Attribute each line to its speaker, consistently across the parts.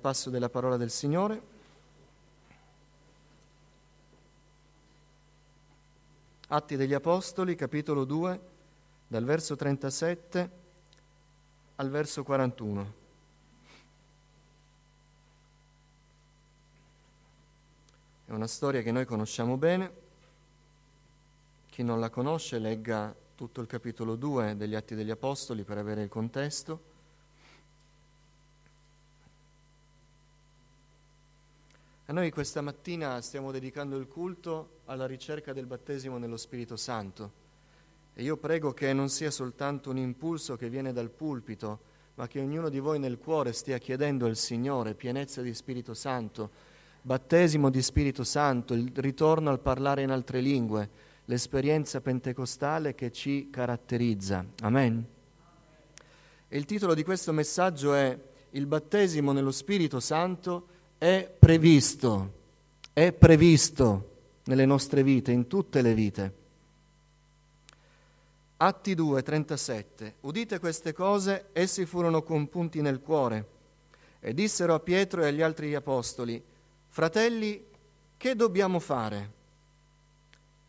Speaker 1: un passo della parola del Signore. Atti degli Apostoli, capitolo 2, dal verso 37 al verso 41. È una storia che noi conosciamo bene. Chi non la conosce legga tutto il capitolo 2 degli Atti degli Apostoli per avere il contesto. A noi questa mattina stiamo dedicando il culto alla ricerca del battesimo nello Spirito Santo e io prego che non sia soltanto un impulso che viene dal pulpito, ma che ognuno di voi nel cuore stia chiedendo al Signore pienezza di Spirito Santo, battesimo di Spirito Santo, il ritorno al parlare in altre lingue, l'esperienza pentecostale che ci caratterizza. Amen. E il titolo di questo messaggio è Il battesimo nello Spirito Santo è previsto, è previsto nelle nostre vite, in tutte le vite. Atti 2, 37. Udite queste cose, essi furono compunti nel cuore e dissero a Pietro e agli altri apostoli, fratelli, che dobbiamo fare?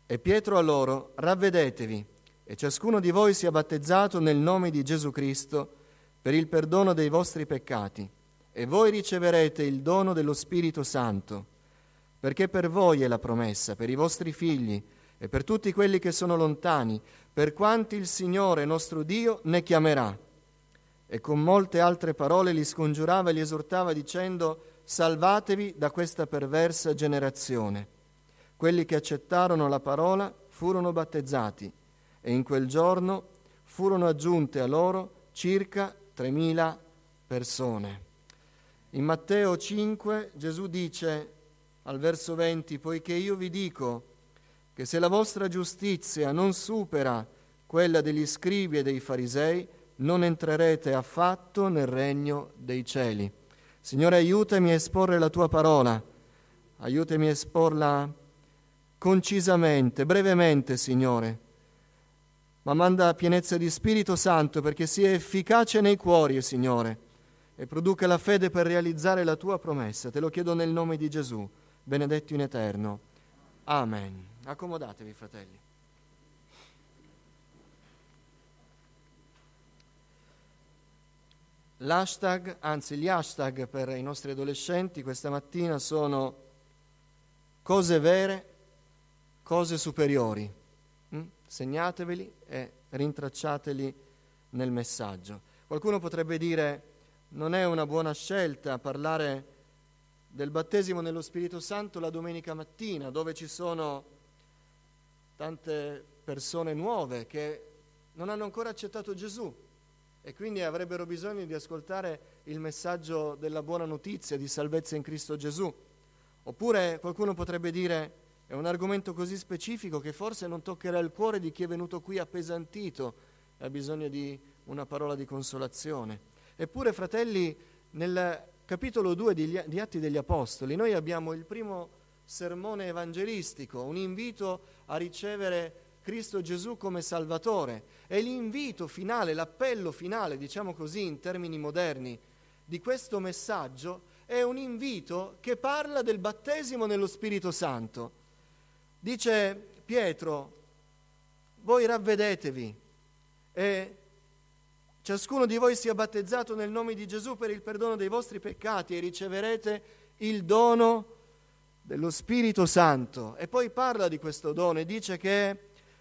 Speaker 1: E Pietro a loro, ravvedetevi e ciascuno di voi sia battezzato nel nome di Gesù Cristo per il perdono dei vostri peccati e voi riceverete il dono dello Spirito Santo, perché per voi è la promessa, per i vostri figli e per tutti quelli che sono lontani, per quanti il Signore nostro Dio ne chiamerà. E con molte altre parole li scongiurava e li esortava dicendo, salvatevi da questa perversa generazione. Quelli che accettarono la parola furono battezzati e in quel giorno furono aggiunte a loro circa 3.000 persone. In Matteo 5 Gesù dice al verso 20, poiché io vi dico che se la vostra giustizia non supera quella degli scribi e dei farisei, non entrerete affatto nel regno dei cieli. Signore, aiutami a esporre la tua parola, aiutami a esporla concisamente, brevemente, Signore, ma manda pienezza di Spirito Santo perché sia efficace nei cuori, Signore e produca la fede per realizzare la tua promessa. Te lo chiedo nel nome di Gesù, benedetto in eterno. Amen. Accomodatevi, fratelli. L'hashtag, anzi gli hashtag per i nostri adolescenti questa mattina sono cose vere, cose superiori. Mm? Segnateveli e rintracciateli nel messaggio. Qualcuno potrebbe dire non è una buona scelta parlare del battesimo nello Spirito Santo la domenica mattina, dove ci sono tante persone nuove che non hanno ancora accettato Gesù e quindi avrebbero bisogno di ascoltare il messaggio della buona notizia di salvezza in Cristo Gesù. Oppure qualcuno potrebbe dire è un argomento così specifico che forse non toccherà il cuore di chi è venuto qui appesantito e ha bisogno di una parola di consolazione. Eppure, fratelli, nel capitolo 2 di Atti degli Apostoli noi abbiamo il primo sermone evangelistico, un invito a ricevere Cristo Gesù come Salvatore e l'invito finale, l'appello finale, diciamo così in termini moderni, di questo messaggio è un invito che parla del battesimo nello Spirito Santo. Dice Pietro, voi ravvedetevi e Ciascuno di voi sia battezzato nel nome di Gesù per il perdono dei vostri peccati e riceverete il dono dello Spirito Santo. E poi parla di questo dono e dice che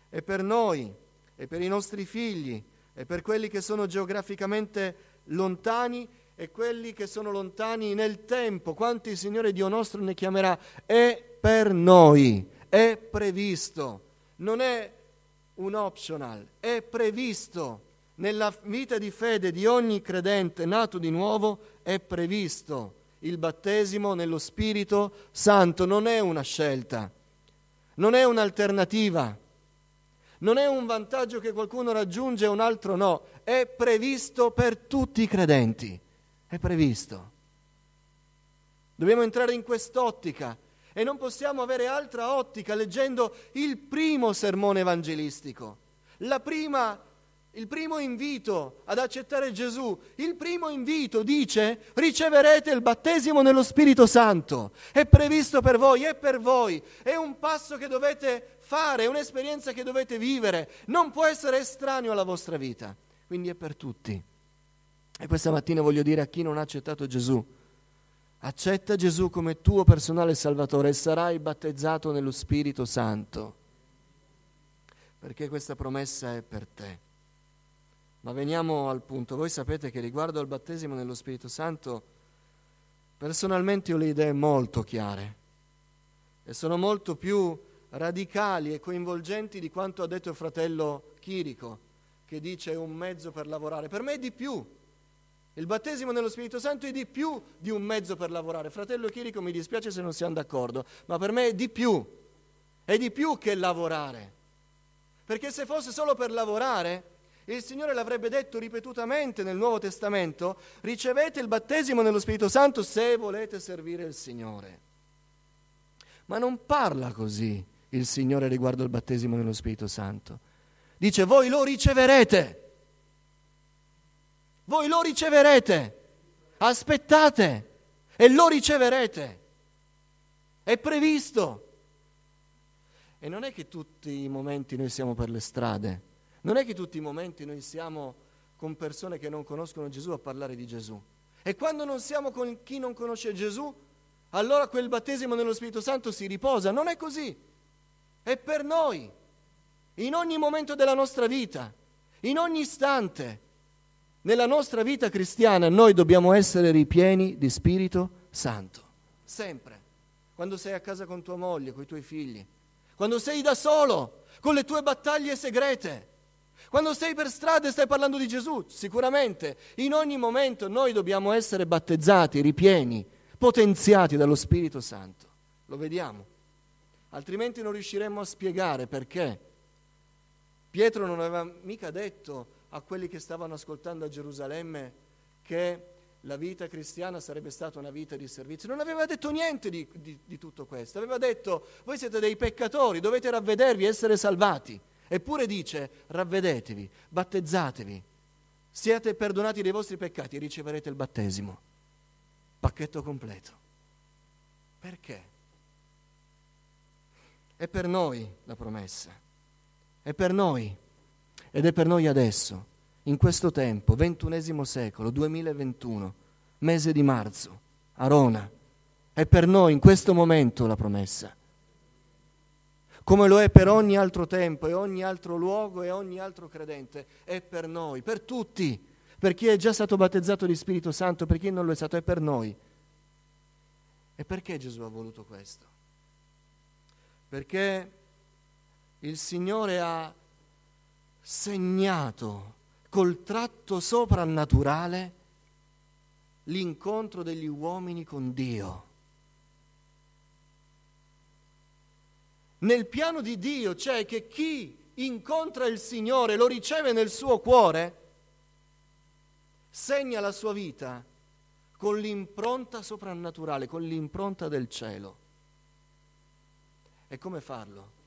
Speaker 1: è per noi, è per i nostri figli, è per quelli che sono geograficamente lontani e quelli che sono lontani nel tempo. Quanti il Signore Dio nostro ne chiamerà? È per noi, è previsto, non è un optional, è previsto nella vita di fede di ogni credente nato di nuovo è previsto il battesimo nello Spirito Santo, non è una scelta, non è un'alternativa, non è un vantaggio che qualcuno raggiunge e un altro no, è previsto per tutti i credenti, è previsto. Dobbiamo entrare in quest'ottica e non possiamo avere altra ottica leggendo il primo sermone evangelistico, la prima il primo invito ad accettare Gesù, il primo invito dice riceverete il battesimo nello Spirito Santo. È previsto per voi, è per voi, è un passo che dovete fare, è un'esperienza che dovete vivere, non può essere estraneo alla vostra vita, quindi è per tutti. E questa mattina voglio dire a chi non ha accettato Gesù, accetta Gesù come tuo personale Salvatore e sarai battezzato nello Spirito Santo, perché questa promessa è per te. Ma veniamo al punto. Voi sapete che riguardo al battesimo nello Spirito Santo, personalmente ho le idee molto chiare e sono molto più radicali e coinvolgenti di quanto ha detto il fratello Chirico, che dice è un mezzo per lavorare. Per me è di più. Il battesimo nello Spirito Santo è di più di un mezzo per lavorare. Fratello Chirico, mi dispiace se non siamo d'accordo, ma per me è di più. È di più che lavorare. Perché se fosse solo per lavorare, il Signore l'avrebbe detto ripetutamente nel Nuovo Testamento, ricevete il battesimo nello Spirito Santo se volete servire il Signore. Ma non parla così il Signore riguardo il battesimo nello Spirito Santo. Dice, voi lo riceverete. Voi lo riceverete. Aspettate e lo riceverete. È previsto. E non è che tutti i momenti noi siamo per le strade non è che tutti i momenti noi siamo con persone che non conoscono Gesù a parlare di Gesù. E quando non siamo con chi non conosce Gesù, allora quel battesimo nello Spirito Santo si riposa. Non è così. È per noi, in ogni momento della nostra vita, in ogni istante. Nella nostra vita cristiana noi dobbiamo essere ripieni di Spirito Santo. Sempre. Quando sei a casa con tua moglie, con i tuoi figli. Quando sei da solo, con le tue battaglie segrete quando sei per strada e stai parlando di Gesù, sicuramente, in ogni momento noi dobbiamo essere battezzati, ripieni, potenziati dallo Spirito Santo. Lo vediamo. Altrimenti non riusciremmo a spiegare perché. Pietro non aveva mica detto a quelli che stavano ascoltando a Gerusalemme che la vita cristiana sarebbe stata una vita di servizio. Non aveva detto niente di, di, di tutto questo. Aveva detto, voi siete dei peccatori, dovete ravvedervi essere salvati. Eppure dice, ravvedetevi, battezzatevi, siate perdonati dei vostri peccati e riceverete il battesimo. Pacchetto completo. Perché? È per noi la promessa. È per noi. Ed è per noi adesso, in questo tempo, ventunesimo secolo, 2021, mese di marzo, a Rona. È per noi in questo momento la promessa come lo è per ogni altro tempo e ogni altro luogo e ogni altro credente, è per noi, per tutti, per chi è già stato battezzato di Spirito Santo, per chi non lo è stato, è per noi. E perché Gesù ha voluto questo? Perché il Signore ha segnato col tratto soprannaturale l'incontro degli uomini con Dio. Nel piano di Dio c'è che chi incontra il Signore, lo riceve nel suo cuore, segna la sua vita con l'impronta soprannaturale, con l'impronta del cielo. E come farlo?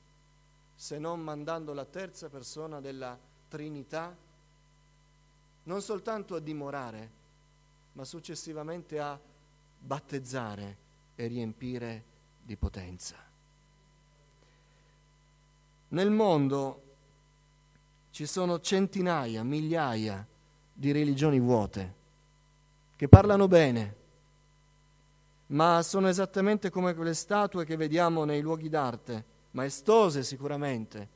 Speaker 1: Se non mandando la terza persona della Trinità, non soltanto a dimorare, ma successivamente a battezzare e riempire di potenza. Nel mondo ci sono centinaia, migliaia di religioni vuote che parlano bene, ma sono esattamente come quelle statue che vediamo nei luoghi d'arte, maestose sicuramente,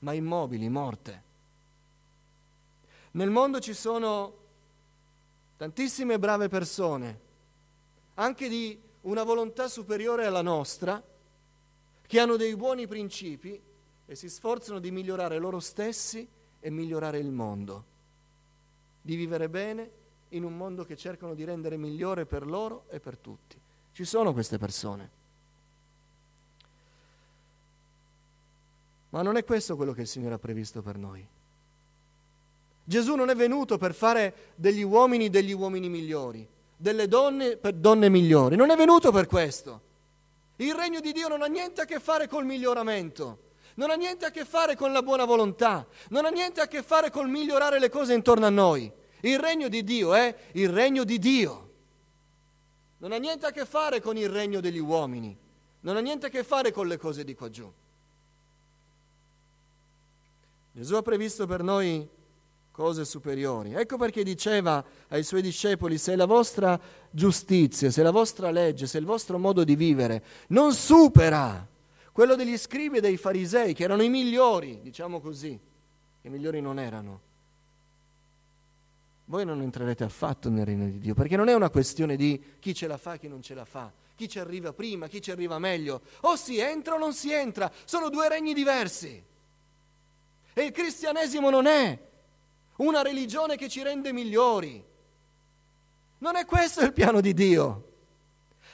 Speaker 1: ma immobili, morte. Nel mondo ci sono tantissime brave persone, anche di una volontà superiore alla nostra, che hanno dei buoni principi, e si sforzano di migliorare loro stessi e migliorare il mondo, di vivere bene in un mondo che cercano di rendere migliore per loro e per tutti. Ci sono queste persone. Ma non è questo quello che il Signore ha previsto per noi. Gesù non è venuto per fare degli uomini degli uomini migliori, delle donne per donne migliori. Non è venuto per questo. Il regno di Dio non ha niente a che fare col miglioramento. Non ha niente a che fare con la buona volontà, non ha niente a che fare col migliorare le cose intorno a noi. Il regno di Dio è il regno di Dio. Non ha niente a che fare con il regno degli uomini, non ha niente a che fare con le cose di qua giù. Gesù ha previsto per noi cose superiori. Ecco perché diceva ai suoi discepoli, se la vostra giustizia, se la vostra legge, se il vostro modo di vivere non supera quello degli scribi e dei farisei, che erano i migliori, diciamo così, che migliori non erano, voi non entrerete affatto nel regno di Dio, perché non è una questione di chi ce la fa e chi non ce la fa, chi ci arriva prima, chi ci arriva meglio, o si entra o non si entra, sono due regni diversi. E il cristianesimo non è una religione che ci rende migliori. Non è questo il piano di Dio.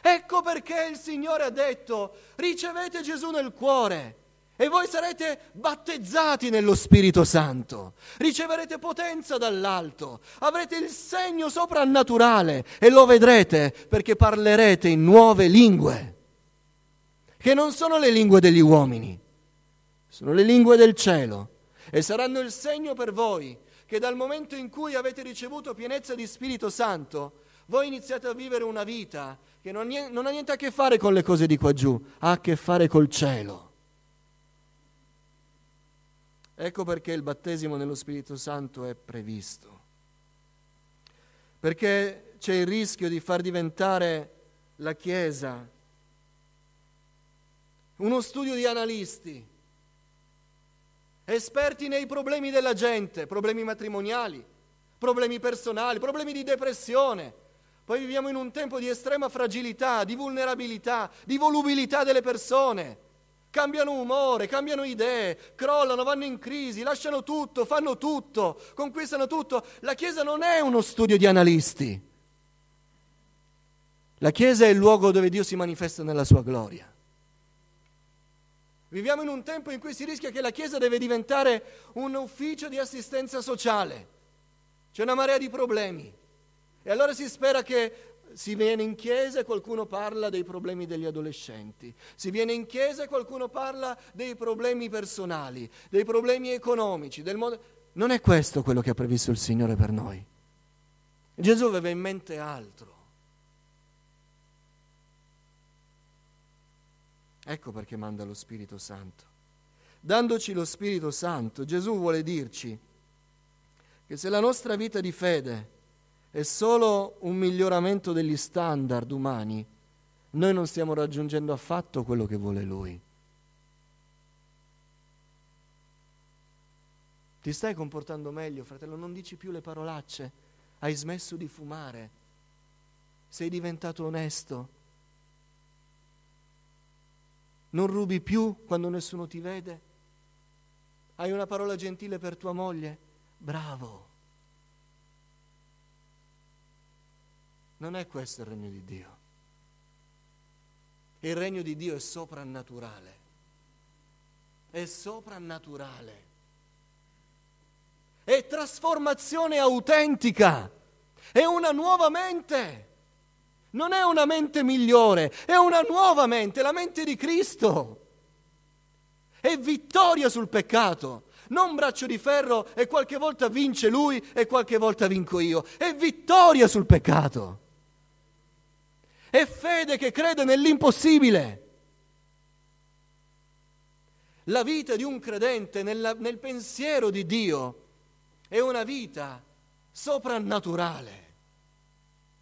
Speaker 1: Ecco perché il Signore ha detto, ricevete Gesù nel cuore e voi sarete battezzati nello Spirito Santo, riceverete potenza dall'alto, avrete il segno soprannaturale e lo vedrete perché parlerete in nuove lingue, che non sono le lingue degli uomini, sono le lingue del cielo e saranno il segno per voi che dal momento in cui avete ricevuto pienezza di Spirito Santo, voi iniziate a vivere una vita che non, non ha niente a che fare con le cose di qua giù, ha a che fare col cielo. Ecco perché il battesimo nello Spirito Santo è previsto. Perché c'è il rischio di far diventare la Chiesa uno studio di analisti, esperti nei problemi della gente, problemi matrimoniali, problemi personali, problemi di depressione. Poi viviamo in un tempo di estrema fragilità, di vulnerabilità, di volubilità delle persone cambiano umore, cambiano idee, crollano, vanno in crisi, lasciano tutto, fanno tutto, conquistano tutto. La Chiesa non è uno studio di analisti. La Chiesa è il luogo dove Dio si manifesta nella sua gloria. Viviamo in un tempo in cui si rischia che la Chiesa deve diventare un ufficio di assistenza sociale. C'è una marea di problemi. E allora si spera che si viene in chiesa e qualcuno parla dei problemi degli adolescenti, si viene in chiesa e qualcuno parla dei problemi personali, dei problemi economici, del modo... Non è questo quello che ha previsto il Signore per noi. Gesù aveva in mente altro. Ecco perché manda lo Spirito Santo. Dandoci lo Spirito Santo, Gesù vuole dirci che se la nostra vita di fede è solo un miglioramento degli standard umani, noi non stiamo raggiungendo affatto quello che vuole Lui. Ti stai comportando meglio, fratello, non dici più le parolacce, hai smesso di fumare, sei diventato onesto, non rubi più quando nessuno ti vede, hai una parola gentile per tua moglie, bravo. Non è questo il regno di Dio. Il regno di Dio è soprannaturale. È soprannaturale. È trasformazione autentica. È una nuova mente. Non è una mente migliore, è una nuova mente, la mente di Cristo. È vittoria sul peccato. Non braccio di ferro e qualche volta vince lui e qualche volta vinco io. È vittoria sul peccato. È fede che crede nell'impossibile. La vita di un credente nella, nel pensiero di Dio è una vita soprannaturale,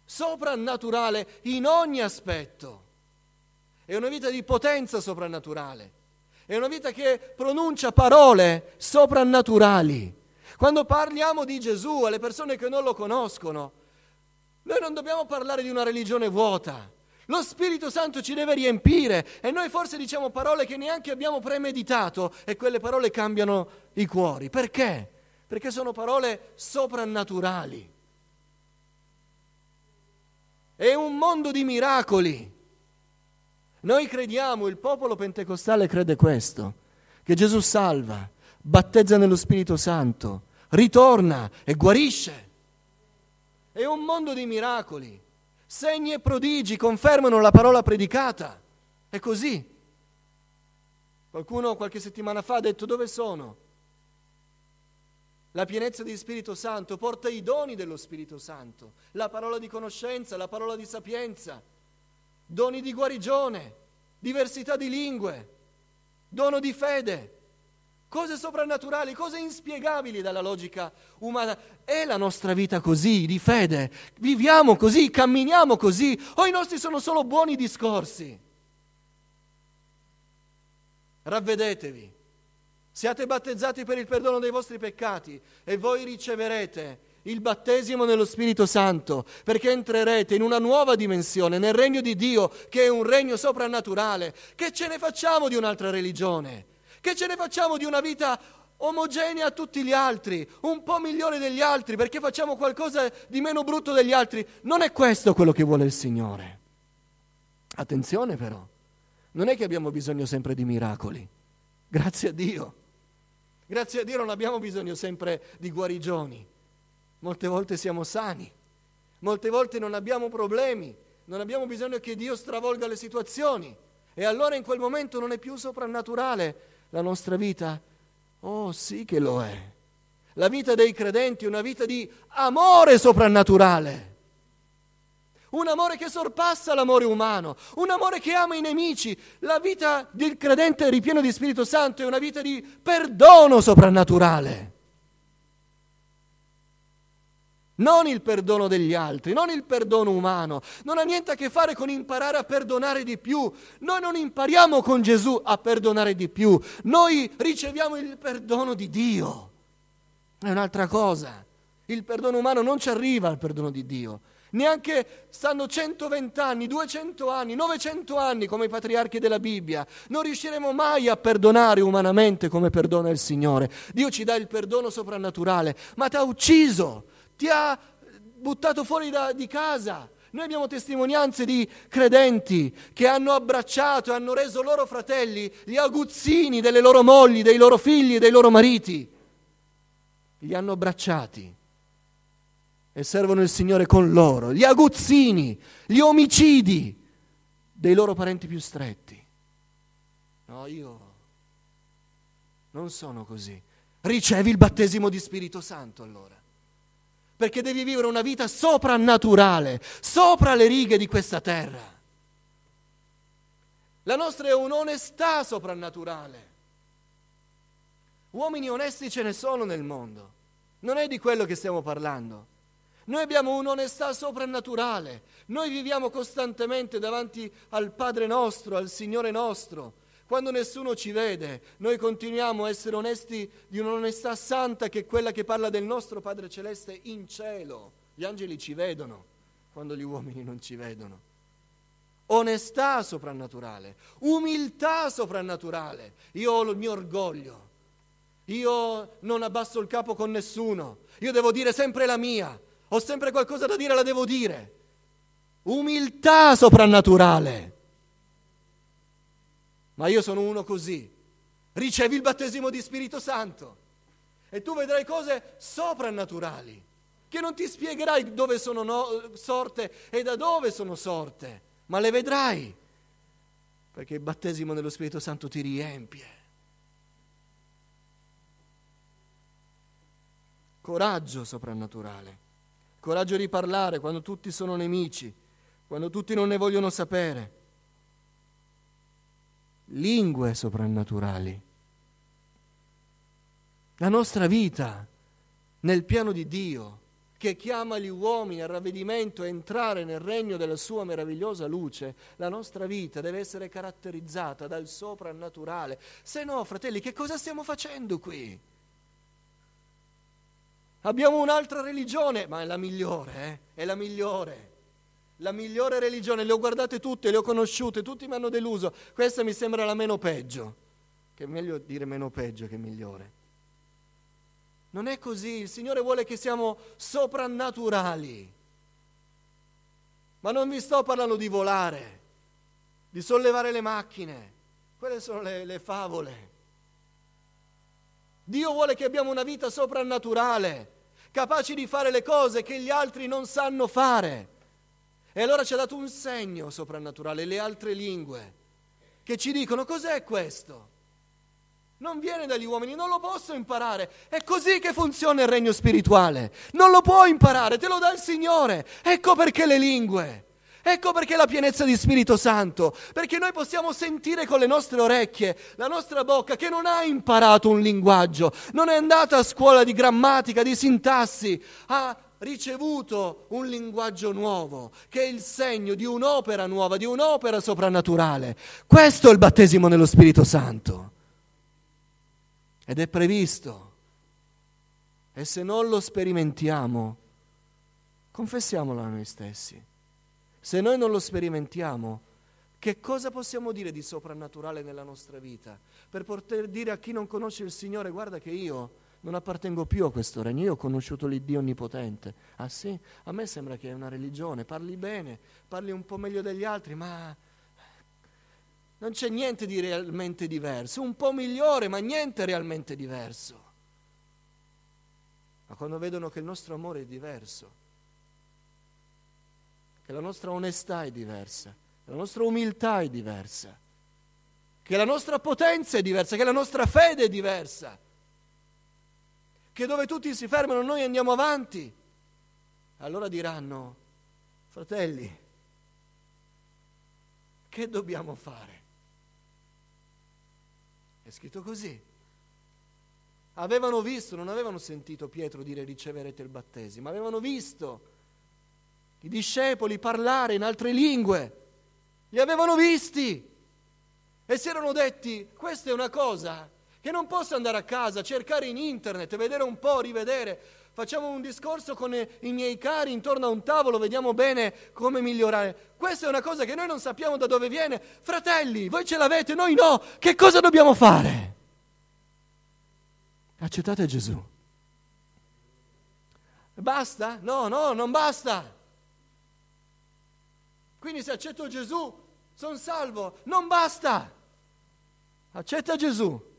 Speaker 1: soprannaturale in ogni aspetto. È una vita di potenza soprannaturale, è una vita che pronuncia parole soprannaturali. Quando parliamo di Gesù alle persone che non lo conoscono, noi non dobbiamo parlare di una religione vuota. Lo Spirito Santo ci deve riempire e noi forse diciamo parole che neanche abbiamo premeditato e quelle parole cambiano i cuori. Perché? Perché sono parole soprannaturali. È un mondo di miracoli. Noi crediamo, il popolo pentecostale crede questo, che Gesù salva, battezza nello Spirito Santo, ritorna e guarisce. È un mondo di miracoli. Segni e prodigi confermano la parola predicata. È così. Qualcuno qualche settimana fa ha detto dove sono? La pienezza di Spirito Santo porta i doni dello Spirito Santo, la parola di conoscenza, la parola di sapienza, doni di guarigione, diversità di lingue, dono di fede, cose soprannaturali, cose inspiegabili dalla logica umana. È la nostra vita così, di fede? Viviamo così, camminiamo così, o i nostri sono solo buoni discorsi? Ravvedetevi, siate battezzati per il perdono dei vostri peccati e voi riceverete il battesimo nello Spirito Santo, perché entrerete in una nuova dimensione, nel regno di Dio, che è un regno soprannaturale. Che ce ne facciamo di un'altra religione? Che ce ne facciamo di una vita omogenea a tutti gli altri, un po' migliore degli altri, perché facciamo qualcosa di meno brutto degli altri? Non è questo quello che vuole il Signore. Attenzione però, non è che abbiamo bisogno sempre di miracoli, grazie a Dio. Grazie a Dio non abbiamo bisogno sempre di guarigioni. Molte volte siamo sani, molte volte non abbiamo problemi, non abbiamo bisogno che Dio stravolga le situazioni. E allora in quel momento non è più soprannaturale la nostra vita? Oh sì che lo è. La vita dei credenti è una vita di amore soprannaturale. Un amore che sorpassa l'amore umano, un amore che ama i nemici. La vita del credente ripieno di Spirito Santo è una vita di perdono soprannaturale non il perdono degli altri, non il perdono umano, non ha niente a che fare con imparare a perdonare di più. Noi non impariamo con Gesù a perdonare di più, noi riceviamo il perdono di Dio. È un'altra cosa. Il perdono umano non ci arriva al perdono di Dio. Neanche stanno 120 anni, 200 anni, 900 anni come i patriarchi della Bibbia. Non riusciremo mai a perdonare umanamente come perdona il Signore. Dio ci dà il perdono soprannaturale, ma ti ha ucciso ti ha buttato fuori da, di casa. Noi abbiamo testimonianze di credenti che hanno abbracciato e hanno reso loro fratelli gli aguzzini delle loro mogli, dei loro figli, dei loro mariti. Li hanno abbracciati e servono il Signore con loro. Gli aguzzini, gli omicidi dei loro parenti più stretti. No, io non sono così. Ricevi il battesimo di Spirito Santo allora perché devi vivere una vita soprannaturale, sopra le righe di questa terra. La nostra è un'onestà soprannaturale. Uomini onesti ce ne sono nel mondo, non è di quello che stiamo parlando. Noi abbiamo un'onestà soprannaturale, noi viviamo costantemente davanti al Padre nostro, al Signore nostro, quando nessuno ci vede, noi continuiamo a essere onesti di un'onestà santa che è quella che parla del nostro Padre Celeste in cielo. Gli angeli ci vedono quando gli uomini non ci vedono. Onestà soprannaturale, umiltà soprannaturale. Io ho il mio orgoglio, io non abbasso il capo con nessuno, io devo dire sempre la mia, ho sempre qualcosa da dire, la devo dire. Umiltà soprannaturale ma io sono uno così. Ricevi il battesimo di Spirito Santo e tu vedrai cose soprannaturali che non ti spiegherai dove sono no, sorte e da dove sono sorte, ma le vedrai perché il battesimo dello Spirito Santo ti riempie. Coraggio soprannaturale, coraggio di parlare quando tutti sono nemici, quando tutti non ne vogliono sapere lingue soprannaturali. La nostra vita nel piano di Dio, che chiama gli uomini al ravvedimento e entrare nel regno della sua meravigliosa luce, la nostra vita deve essere caratterizzata dal soprannaturale. Se no, fratelli, che cosa stiamo facendo qui? Abbiamo un'altra religione, ma è la migliore, eh? È la migliore la migliore religione, le ho guardate tutte, le ho conosciute, tutti mi hanno deluso, questa mi sembra la meno peggio, che è meglio dire meno peggio che migliore. Non è così, il Signore vuole che siamo soprannaturali. Ma non vi sto parlando di volare, di sollevare le macchine, quelle sono le, le favole. Dio vuole che abbiamo una vita soprannaturale, capaci di fare le cose che gli altri non sanno fare. E allora ci ha dato un segno soprannaturale, le altre lingue, che ci dicono cos'è questo? non viene dagli uomini, non lo posso imparare. È così che funziona il regno spirituale. Non lo puoi imparare, te lo dà il Signore. Ecco perché le lingue. Ecco perché la pienezza di Spirito Santo, perché noi possiamo sentire con le nostre orecchie, la nostra bocca che non ha imparato un linguaggio, non è andata a scuola di grammatica, di sintassi, ha ricevuto un linguaggio nuovo, che è il segno di un'opera nuova, di un'opera soprannaturale. Questo è il battesimo nello Spirito Santo. Ed è previsto. E se non lo sperimentiamo, confessiamolo a noi stessi. Se noi non lo sperimentiamo, che cosa possiamo dire di soprannaturale nella nostra vita? Per poter dire a chi non conosce il Signore, guarda che io non appartengo più a questo regno, io ho conosciuto l'Iddio Onnipotente. Ah sì? A me sembra che è una religione, parli bene, parli un po' meglio degli altri, ma non c'è niente di realmente diverso, un po' migliore, ma niente realmente diverso. Ma quando vedono che il nostro amore è diverso, che la nostra onestà è diversa, che la nostra umiltà è diversa, che la nostra potenza è diversa, che la nostra fede è diversa, che dove tutti si fermano noi andiamo avanti, allora diranno, fratelli, che dobbiamo fare? È scritto così. Avevano visto, non avevano sentito Pietro dire riceverete il battesimo, avevano visto i discepoli parlare in altre lingue, li avevano visti e si erano detti questa è una cosa che non posso andare a casa, cercare in internet, vedere un po', rivedere. Facciamo un discorso con i miei cari intorno a un tavolo, vediamo bene come migliorare. Questa è una cosa che noi non sappiamo da dove viene. Fratelli, voi ce l'avete, noi no. Che cosa dobbiamo fare? Accettate Gesù. Basta? No, no, non basta. Quindi se accetto Gesù, sono salvo. Non basta. Accetta Gesù.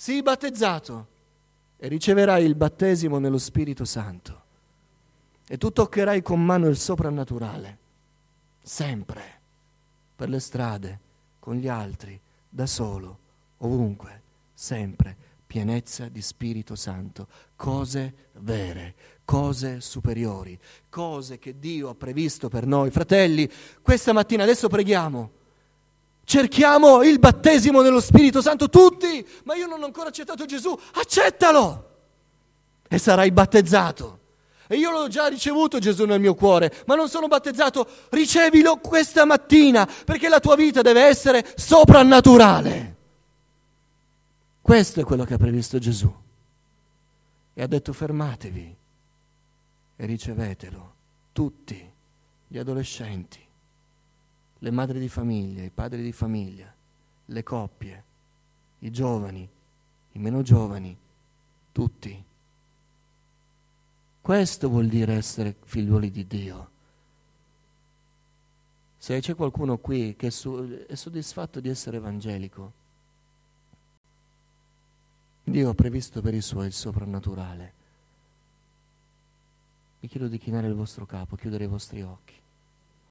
Speaker 1: Sii battezzato e riceverai il battesimo nello Spirito Santo. E tu toccherai con mano il soprannaturale, sempre, per le strade, con gli altri, da solo, ovunque, sempre, pienezza di Spirito Santo, cose vere, cose superiori, cose che Dio ha previsto per noi. Fratelli, questa mattina adesso preghiamo. Cerchiamo il battesimo nello Spirito Santo tutti, ma io non ho ancora accettato Gesù, accettalo e sarai battezzato. E io l'ho già ricevuto Gesù nel mio cuore, ma non sono battezzato, ricevilo questa mattina, perché la tua vita deve essere soprannaturale. Questo è quello che ha previsto Gesù. E ha detto fermatevi, e ricevetelo, tutti gli adolescenti, le madri di famiglia, i padri di famiglia, le coppie, i giovani, i meno giovani, tutti. Questo vuol dire essere figliuoli di Dio. Se c'è qualcuno qui che è soddisfatto di essere evangelico, Dio ha previsto per i suoi il soprannaturale. Vi chiedo di chinare il vostro capo, chiudere i vostri occhi.